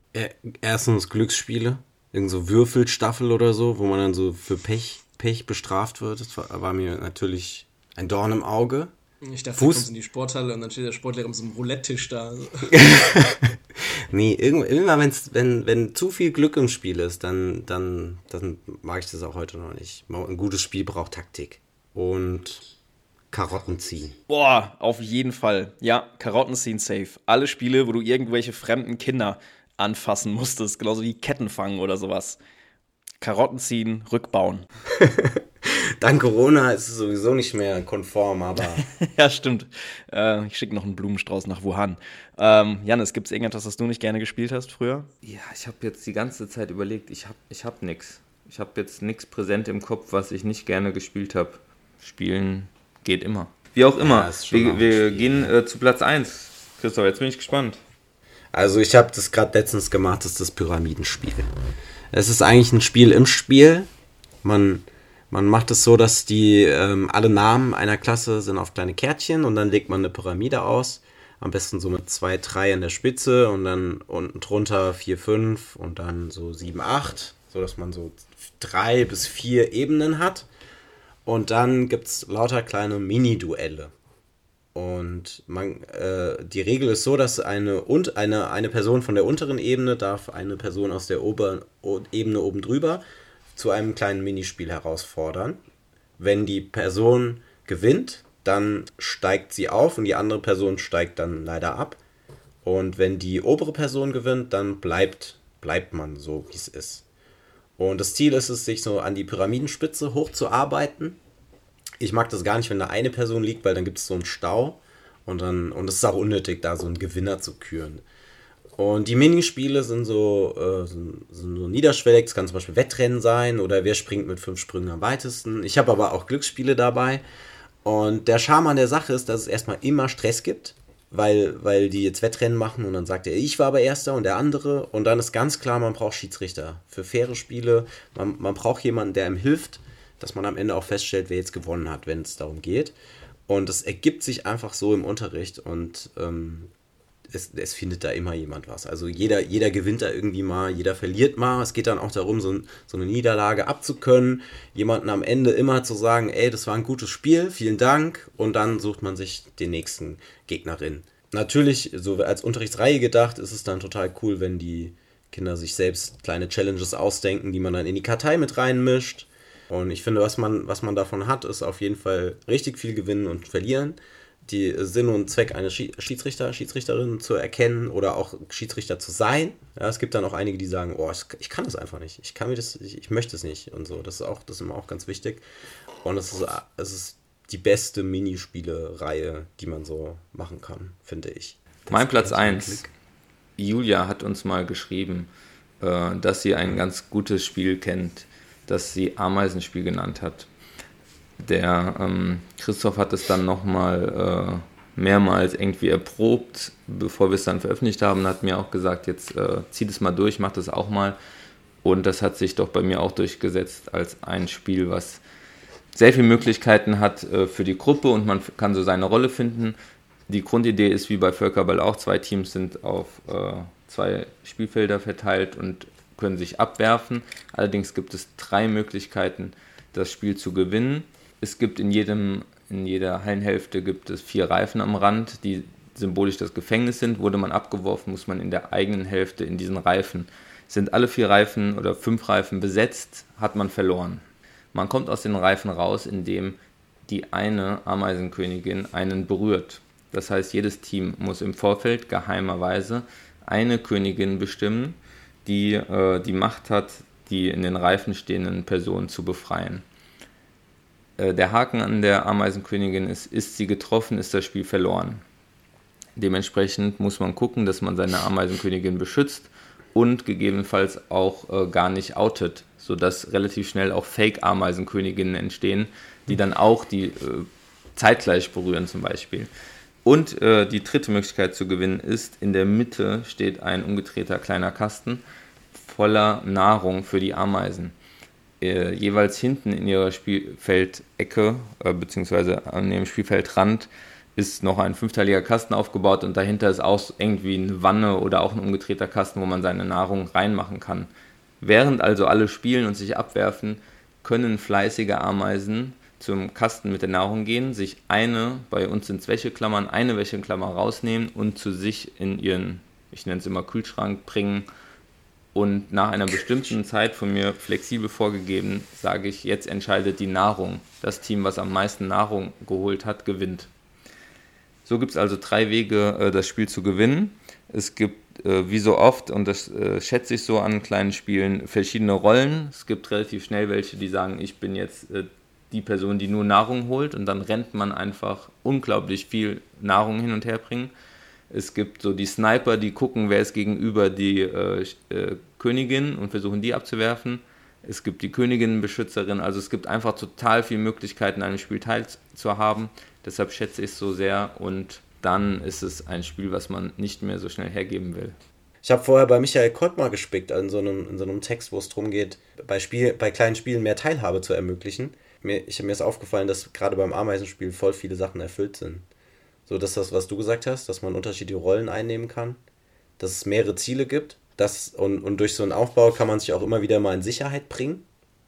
Erstens Glücksspiele, irgend so Würfelstaffel oder so, wo man dann so für Pech, Pech bestraft wird. Das war, war mir natürlich ein Dorn im Auge. Ich dachte, Fuß. du kommst in die Sporthalle und dann steht der Sportlehrer mit so einem Roulette-Tisch da. (laughs) nee, irgendwann, wenn's, wenn, wenn zu viel Glück im Spiel ist, dann, dann, dann mag ich das auch heute noch nicht. Ein gutes Spiel braucht Taktik und Karotten ziehen. Boah, auf jeden Fall. Ja, Karotten ziehen safe. Alle Spiele, wo du irgendwelche fremden Kinder anfassen musstest, genauso wie Ketten fangen oder sowas. Karotten ziehen, rückbauen. (laughs) Dank Corona ist es sowieso nicht mehr konform, aber. (laughs) ja, stimmt. Äh, ich schicke noch einen Blumenstrauß nach Wuhan. Ähm, Janis, gibt es irgendetwas, was du nicht gerne gespielt hast früher? Ja, ich habe jetzt die ganze Zeit überlegt, ich habe ich hab nichts. Ich habe jetzt nichts präsent im Kopf, was ich nicht gerne gespielt habe. Spielen geht immer. Wie auch immer. Ja, wir, wir gehen äh, zu Platz 1. Christoph, jetzt bin ich gespannt. Also ich habe das gerade letztens gemacht, das ist das Pyramidenspiel. Es ist eigentlich ein Spiel im Spiel. Man, man macht es so, dass die ähm, alle Namen einer Klasse sind auf kleine Kärtchen und dann legt man eine Pyramide aus. Am besten so mit 2, 3 an der Spitze und dann unten drunter 4, 5 und dann so 7, 8, sodass man so drei bis vier Ebenen hat. Und dann gibt es lauter kleine Mini-Duelle. Und man, äh, die Regel ist so, dass eine, und eine, eine Person von der unteren Ebene darf eine Person aus der oberen Ebene oben drüber zu einem kleinen Minispiel herausfordern. Wenn die Person gewinnt, dann steigt sie auf und die andere Person steigt dann leider ab. Und wenn die obere Person gewinnt, dann bleibt, bleibt man so, wie es ist. Und das Ziel ist es, sich so an die Pyramidenspitze hochzuarbeiten. Ich mag das gar nicht, wenn da eine Person liegt, weil dann gibt es so einen Stau. Und dann, und es ist auch unnötig, da so einen Gewinner zu küren. Und die Minispiele sind so, äh, sind, sind so niederschwellig. Es kann zum Beispiel Wettrennen sein oder wer springt mit fünf Sprüngen am weitesten. Ich habe aber auch Glücksspiele dabei. Und der Charme an der Sache ist, dass es erstmal immer Stress gibt, weil, weil die jetzt Wettrennen machen und dann sagt er, ich war aber Erster und der andere. Und dann ist ganz klar, man braucht Schiedsrichter für faire Spiele. Man, man braucht jemanden, der einem hilft, dass man am Ende auch feststellt, wer jetzt gewonnen hat, wenn es darum geht. Und es ergibt sich einfach so im Unterricht und ähm, es, es, findet da immer jemand was. Also jeder, jeder gewinnt da irgendwie mal, jeder verliert mal. Es geht dann auch darum, so, so, eine Niederlage abzukönnen, jemanden am Ende immer zu sagen, ey, das war ein gutes Spiel, vielen Dank. Und dann sucht man sich den nächsten Gegnerin. Natürlich, so als Unterrichtsreihe gedacht, ist es dann total cool, wenn die Kinder sich selbst kleine Challenges ausdenken, die man dann in die Kartei mit reinmischt. Und ich finde, was man, was man davon hat, ist auf jeden Fall richtig viel gewinnen und verlieren die Sinn und Zweck eines Schiedsrichter, Schiedsrichterin zu erkennen oder auch Schiedsrichter zu sein. Ja, es gibt dann auch einige, die sagen, oh, ich kann das einfach nicht. Ich kann mir das, ich, ich möchte es nicht und so. Das ist auch, das ist immer auch ganz wichtig. Und es ist, es ist die beste Minispiele-Reihe, die man so machen kann, finde ich. Das mein Platz 1. Julia hat uns mal geschrieben, äh, dass sie ein ganz gutes Spiel kennt, das sie Ameisenspiel genannt hat der ähm, Christoph hat es dann nochmal äh, mehrmals irgendwie erprobt, bevor wir es dann veröffentlicht haben, hat mir auch gesagt, jetzt äh, zieh das mal durch, mach das auch mal. Und das hat sich doch bei mir auch durchgesetzt als ein Spiel, was sehr viele Möglichkeiten hat äh, für die Gruppe und man kann so seine Rolle finden. Die Grundidee ist wie bei Völkerball auch, zwei Teams sind auf äh, zwei Spielfelder verteilt und können sich abwerfen. Allerdings gibt es drei Möglichkeiten, das Spiel zu gewinnen es gibt in jedem, in jeder Hallenhälfte gibt es vier Reifen am Rand, die symbolisch das Gefängnis sind. Wurde man abgeworfen, muss man in der eigenen Hälfte in diesen Reifen. Sind alle vier Reifen oder fünf Reifen besetzt, hat man verloren. Man kommt aus den Reifen raus, indem die eine Ameisenkönigin einen berührt. Das heißt, jedes Team muss im Vorfeld geheimerweise eine Königin bestimmen, die äh, die Macht hat, die in den Reifen stehenden Personen zu befreien. Äh, der Haken an der Ameisenkönigin ist, ist sie getroffen, ist das Spiel verloren. Dementsprechend muss man gucken, dass man seine Ameisenkönigin beschützt und gegebenenfalls auch äh, gar nicht outet, sodass relativ schnell auch Fake-Ameisenköniginnen entstehen, die dann auch die äh, zeitgleich berühren zum Beispiel. Und äh, die dritte Möglichkeit zu gewinnen ist, in der Mitte steht ein umgedrehter kleiner Kasten voller Nahrung für die Ameisen äh, jeweils hinten in ihrer Spielfeldecke, äh, beziehungsweise an ihrem Spielfeldrand, ist noch ein fünfteiliger Kasten aufgebaut und dahinter ist auch irgendwie eine Wanne oder auch ein umgedrehter Kasten, wo man seine Nahrung reinmachen kann. Während also alle spielen und sich abwerfen, können fleißige Ameisen zum Kasten mit der Nahrung gehen, sich eine, bei uns sind es Wäscheklammern, eine Wäscheklammer rausnehmen und zu sich in ihren, ich nenne es immer Kühlschrank bringen und nach einer bestimmten Zeit von mir flexibel vorgegeben, sage ich, jetzt entscheidet die Nahrung. Das Team, was am meisten Nahrung geholt hat, gewinnt. So gibt es also drei Wege, äh, das Spiel zu gewinnen. Es gibt, äh, wie so oft, und das äh, schätze ich so an kleinen Spielen, verschiedene Rollen. Es gibt relativ schnell welche, die sagen, ich bin jetzt die Person, die nur Nahrung holt und dann rennt man einfach unglaublich viel Nahrung hin und her bringen. Es gibt so die Sniper, die gucken, wer ist gegenüber die Königin und versuchen die abzuwerfen. Es gibt die Königinnenbeschützerin. Also es gibt einfach total viele Möglichkeiten, an einem Spiel teilzuhaben. Deshalb schätze ich es so sehr und dann ist es ein Spiel, was man nicht mehr so schnell hergeben will. Ich habe vorher bei Michael Koltmar gespickt in so einem, in so einem Text, wo es darum geht, bei, Spiel, bei kleinen Spielen mehr Teilhabe zu ermöglichen. Mir, ich, mir ist aufgefallen, dass gerade beim Ameisenspiel voll viele Sachen erfüllt sind. So, dass das, was du gesagt hast, dass man unterschiedliche Rollen einnehmen kann, dass es mehrere Ziele gibt. Das, und, und durch so einen Aufbau kann man sich auch immer wieder mal in Sicherheit bringen.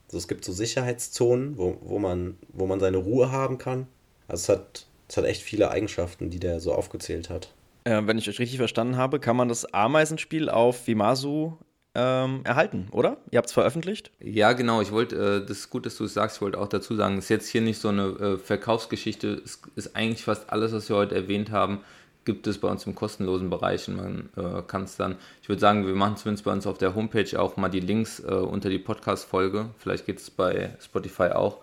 Also es gibt so Sicherheitszonen, wo, wo, man, wo man seine Ruhe haben kann. Also es hat Es hat echt viele Eigenschaften, die der so aufgezählt hat. Äh, wenn ich euch richtig verstanden habe, kann man das Ameisenspiel auf Vimasu ähm, erhalten, oder? Ihr habt es veröffentlicht? Ja, genau. Ich wollte, äh, das ist gut, dass du es sagst. Ich wollte auch dazu sagen, es ist jetzt hier nicht so eine äh, Verkaufsgeschichte. Es ist eigentlich fast alles, was wir heute erwähnt haben, gibt es bei uns im kostenlosen Bereich und man äh, kann es dann, ich würde sagen, wir machen zumindest bei uns auf der Homepage auch mal die Links äh, unter die Podcast-Folge. Vielleicht geht es bei Spotify auch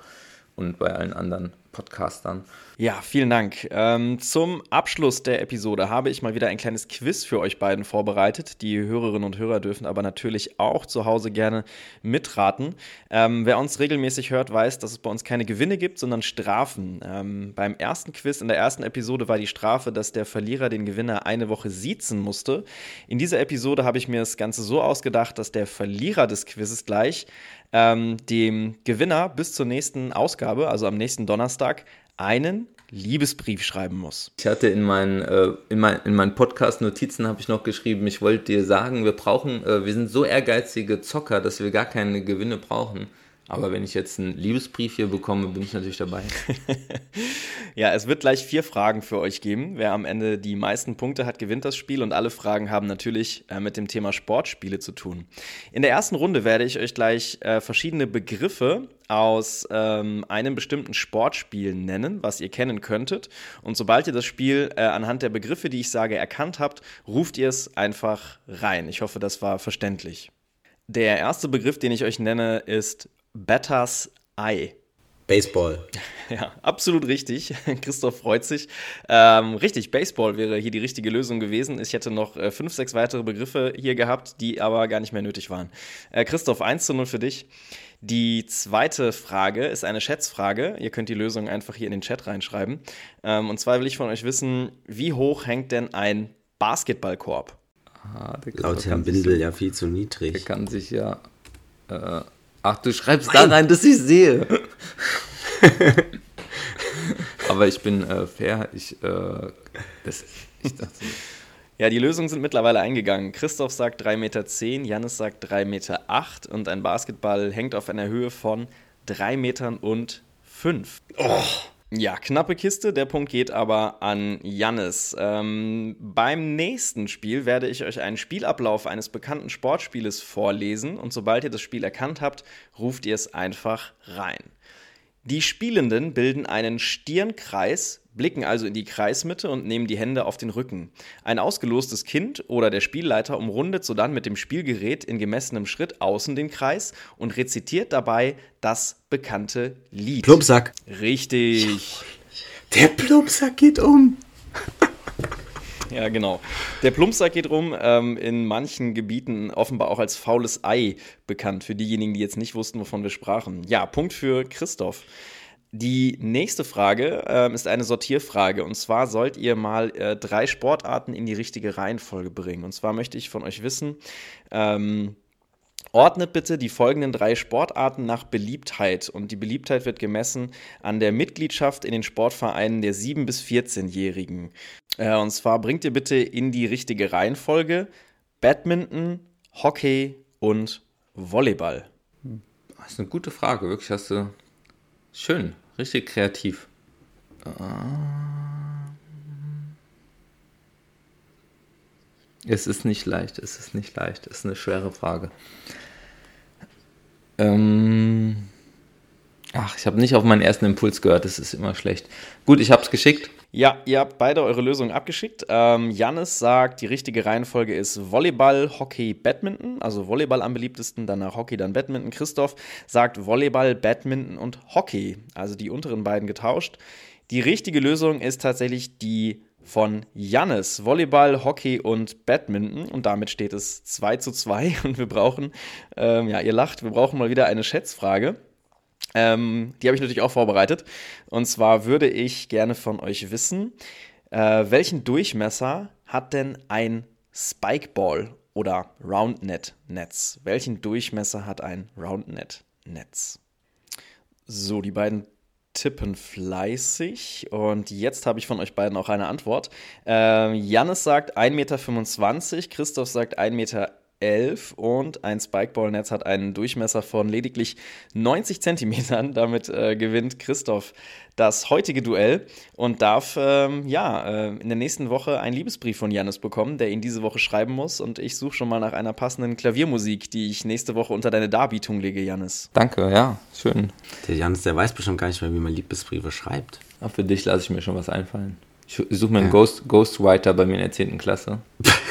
und bei allen anderen Podcastern. Ja, vielen Dank. Ähm, zum Abschluss der Episode habe ich mal wieder ein kleines Quiz für euch beiden vorbereitet. Die Hörerinnen und Hörer dürfen aber natürlich auch zu Hause gerne mitraten. Ähm, wer uns regelmäßig hört, weiß, dass es bei uns keine Gewinne gibt, sondern Strafen. Ähm, beim ersten Quiz in der ersten Episode war die Strafe, dass der Verlierer den Gewinner eine Woche siezen musste. In dieser Episode habe ich mir das Ganze so ausgedacht, dass der Verlierer des Quizzes gleich ähm, dem Gewinner bis zur nächsten Ausgabe, also am nächsten Donnerstag, einen Liebesbrief schreiben muss. Ich hatte in meinen, äh, in, mein, in meinen Podcast-Notizen habe ich noch geschrieben, ich wollte dir sagen, wir brauchen, äh, wir sind so ehrgeizige Zocker, dass wir gar keine Gewinne brauchen. Aber wenn ich jetzt einen Liebesbrief hier bekomme, bin ich natürlich dabei. (laughs) ja, es wird gleich vier Fragen für euch geben. Wer am Ende die meisten Punkte hat, gewinnt das Spiel und alle Fragen haben natürlich äh, mit dem Thema Sportspiele zu tun. In der ersten Runde werde ich euch gleich äh, verschiedene Begriffe aus ähm, einem bestimmten Sportspiel nennen, was ihr kennen könntet. Und sobald ihr das Spiel äh, anhand der Begriffe, die ich sage, erkannt habt, ruft ihr es einfach rein. Ich hoffe, das war verständlich. Der erste Begriff, den ich euch nenne, ist Batters Eye. Baseball. (laughs) Ja, absolut richtig. (laughs) Christoph freut sich. Ähm, richtig, Baseball wäre hier die richtige Lösung gewesen. Ich hätte noch äh, fünf, sechs weitere Begriffe hier gehabt, die aber gar nicht mehr nötig waren. Äh, Christoph, 1 zu 0 für dich. Die zweite Frage ist eine Schätzfrage. Ihr könnt die Lösung einfach hier in den Chat reinschreiben. Ähm, und zwar will ich von euch wissen, wie hoch hängt denn ein Basketballkorb? Ah, Laut Herrn Bindel ja viel zu niedrig. Der kann sich ja äh, Ach, du schreibst Nein. da rein, dass ich sehe. (laughs) Aber ich bin äh, fair. Ich, äh, das, ich dachte. Ja, die Lösungen sind mittlerweile eingegangen. Christoph sagt 3,10 Meter, Jannis sagt 3,8 Meter und ein Basketball hängt auf einer Höhe von 3 Metern und 5. Oh. Ja, knappe Kiste. Der Punkt geht aber an Jannis. Ähm, beim nächsten Spiel werde ich euch einen Spielablauf eines bekannten Sportspieles vorlesen und sobald ihr das Spiel erkannt habt, ruft ihr es einfach rein. Die Spielenden bilden einen Stirnkreis, blicken also in die Kreismitte und nehmen die Hände auf den Rücken. Ein ausgelostes Kind oder der Spielleiter umrundet sodann mit dem Spielgerät in gemessenem Schritt außen den Kreis und rezitiert dabei das bekannte Lied. Plumpsack. Richtig. Der Plumpsack geht um. Ja, genau. Der Plumpsack geht rum, ähm, in manchen Gebieten offenbar auch als faules Ei bekannt, für diejenigen, die jetzt nicht wussten, wovon wir sprachen. Ja, Punkt für Christoph. Die nächste Frage äh, ist eine Sortierfrage. Und zwar sollt ihr mal äh, drei Sportarten in die richtige Reihenfolge bringen. Und zwar möchte ich von euch wissen, ähm, Ordnet bitte die folgenden drei Sportarten nach Beliebtheit und die Beliebtheit wird gemessen an der Mitgliedschaft in den Sportvereinen der 7- bis 14-Jährigen. Äh, und zwar bringt ihr bitte in die richtige Reihenfolge Badminton, Hockey und Volleyball. Das ist eine gute Frage, wirklich hast du schön, richtig kreativ. Es ist nicht leicht, es ist nicht leicht, es ist eine schwere Frage. Ähm, ach, ich habe nicht auf meinen ersten Impuls gehört, das ist immer schlecht. Gut, ich habe es geschickt. Ja, ihr habt beide eure Lösungen abgeschickt. Ähm, Jannis sagt, die richtige Reihenfolge ist Volleyball, Hockey, Badminton. Also Volleyball am beliebtesten, danach Hockey, dann Badminton. Christoph sagt Volleyball, Badminton und Hockey. Also die unteren beiden getauscht. Die richtige Lösung ist tatsächlich die von Jannis. Volleyball, Hockey und Badminton. Und damit steht es 2 zu 2. (laughs) Und wir brauchen, ähm, ja, ihr lacht, wir brauchen mal wieder eine Schätzfrage. Ähm, die habe ich natürlich auch vorbereitet. Und zwar würde ich gerne von euch wissen, äh, welchen Durchmesser hat denn ein Spikeball oder Roundnet-Netz? Welchen Durchmesser hat ein Roundnet-Netz? So, die beiden tippen fleißig. Und jetzt habe ich von euch beiden auch eine Antwort. Ähm, Jannis sagt 1,25 Meter, Christoph sagt 1,71 Meter 11 und ein Spikeball-Netz hat einen Durchmesser von lediglich 90 Zentimetern. Damit äh, gewinnt Christoph das heutige Duell und darf ähm, ja äh, in der nächsten Woche einen Liebesbrief von Janis bekommen, der ihn diese Woche schreiben muss. Und ich suche schon mal nach einer passenden Klaviermusik, die ich nächste Woche unter deine Darbietung lege, Janis. Danke, ja, schön. Der Janis, der weiß bestimmt gar nicht mehr, wie man Liebesbriefe schreibt. Auch für dich lasse ich mir schon was einfallen. Ich suche mir einen ja. Ghost, Ghostwriter bei mir in der 10. Klasse. (laughs)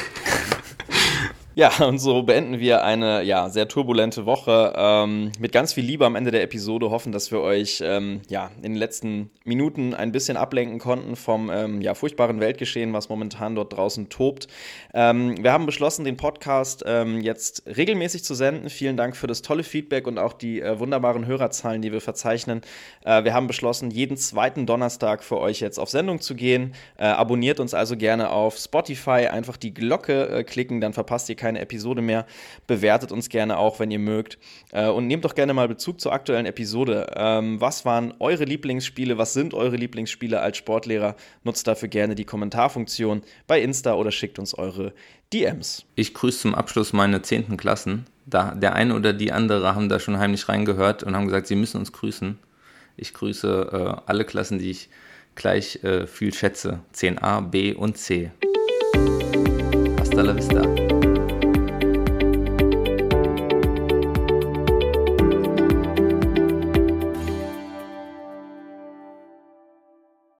(laughs) Ja, und so beenden wir eine ja, sehr turbulente Woche ähm, mit ganz viel Liebe am Ende der Episode. Hoffen, dass wir euch ähm, ja, in den letzten Minuten ein bisschen ablenken konnten vom ähm, ja, furchtbaren Weltgeschehen, was momentan dort draußen tobt. Ähm, wir haben beschlossen, den Podcast ähm, jetzt regelmäßig zu senden. Vielen Dank für das tolle Feedback und auch die äh, wunderbaren Hörerzahlen, die wir verzeichnen. Äh, wir haben beschlossen, jeden zweiten Donnerstag für euch jetzt auf Sendung zu gehen. Äh, abonniert uns also gerne auf Spotify, einfach die Glocke äh, klicken, dann verpasst ihr keine keine Episode mehr. Bewertet uns gerne auch, wenn ihr mögt. Äh, und nehmt doch gerne mal Bezug zur aktuellen Episode. Ähm, was waren eure Lieblingsspiele? Was sind eure Lieblingsspiele als Sportlehrer? Nutzt dafür gerne die Kommentarfunktion bei Insta oder schickt uns eure DMs. Ich grüße zum Abschluss meine 10. Klassen. Da, der eine oder die andere haben da schon heimlich reingehört und haben gesagt, sie müssen uns grüßen. Ich grüße äh, alle Klassen, die ich gleich äh, viel schätze. 10a, B und C. Hasta la vista.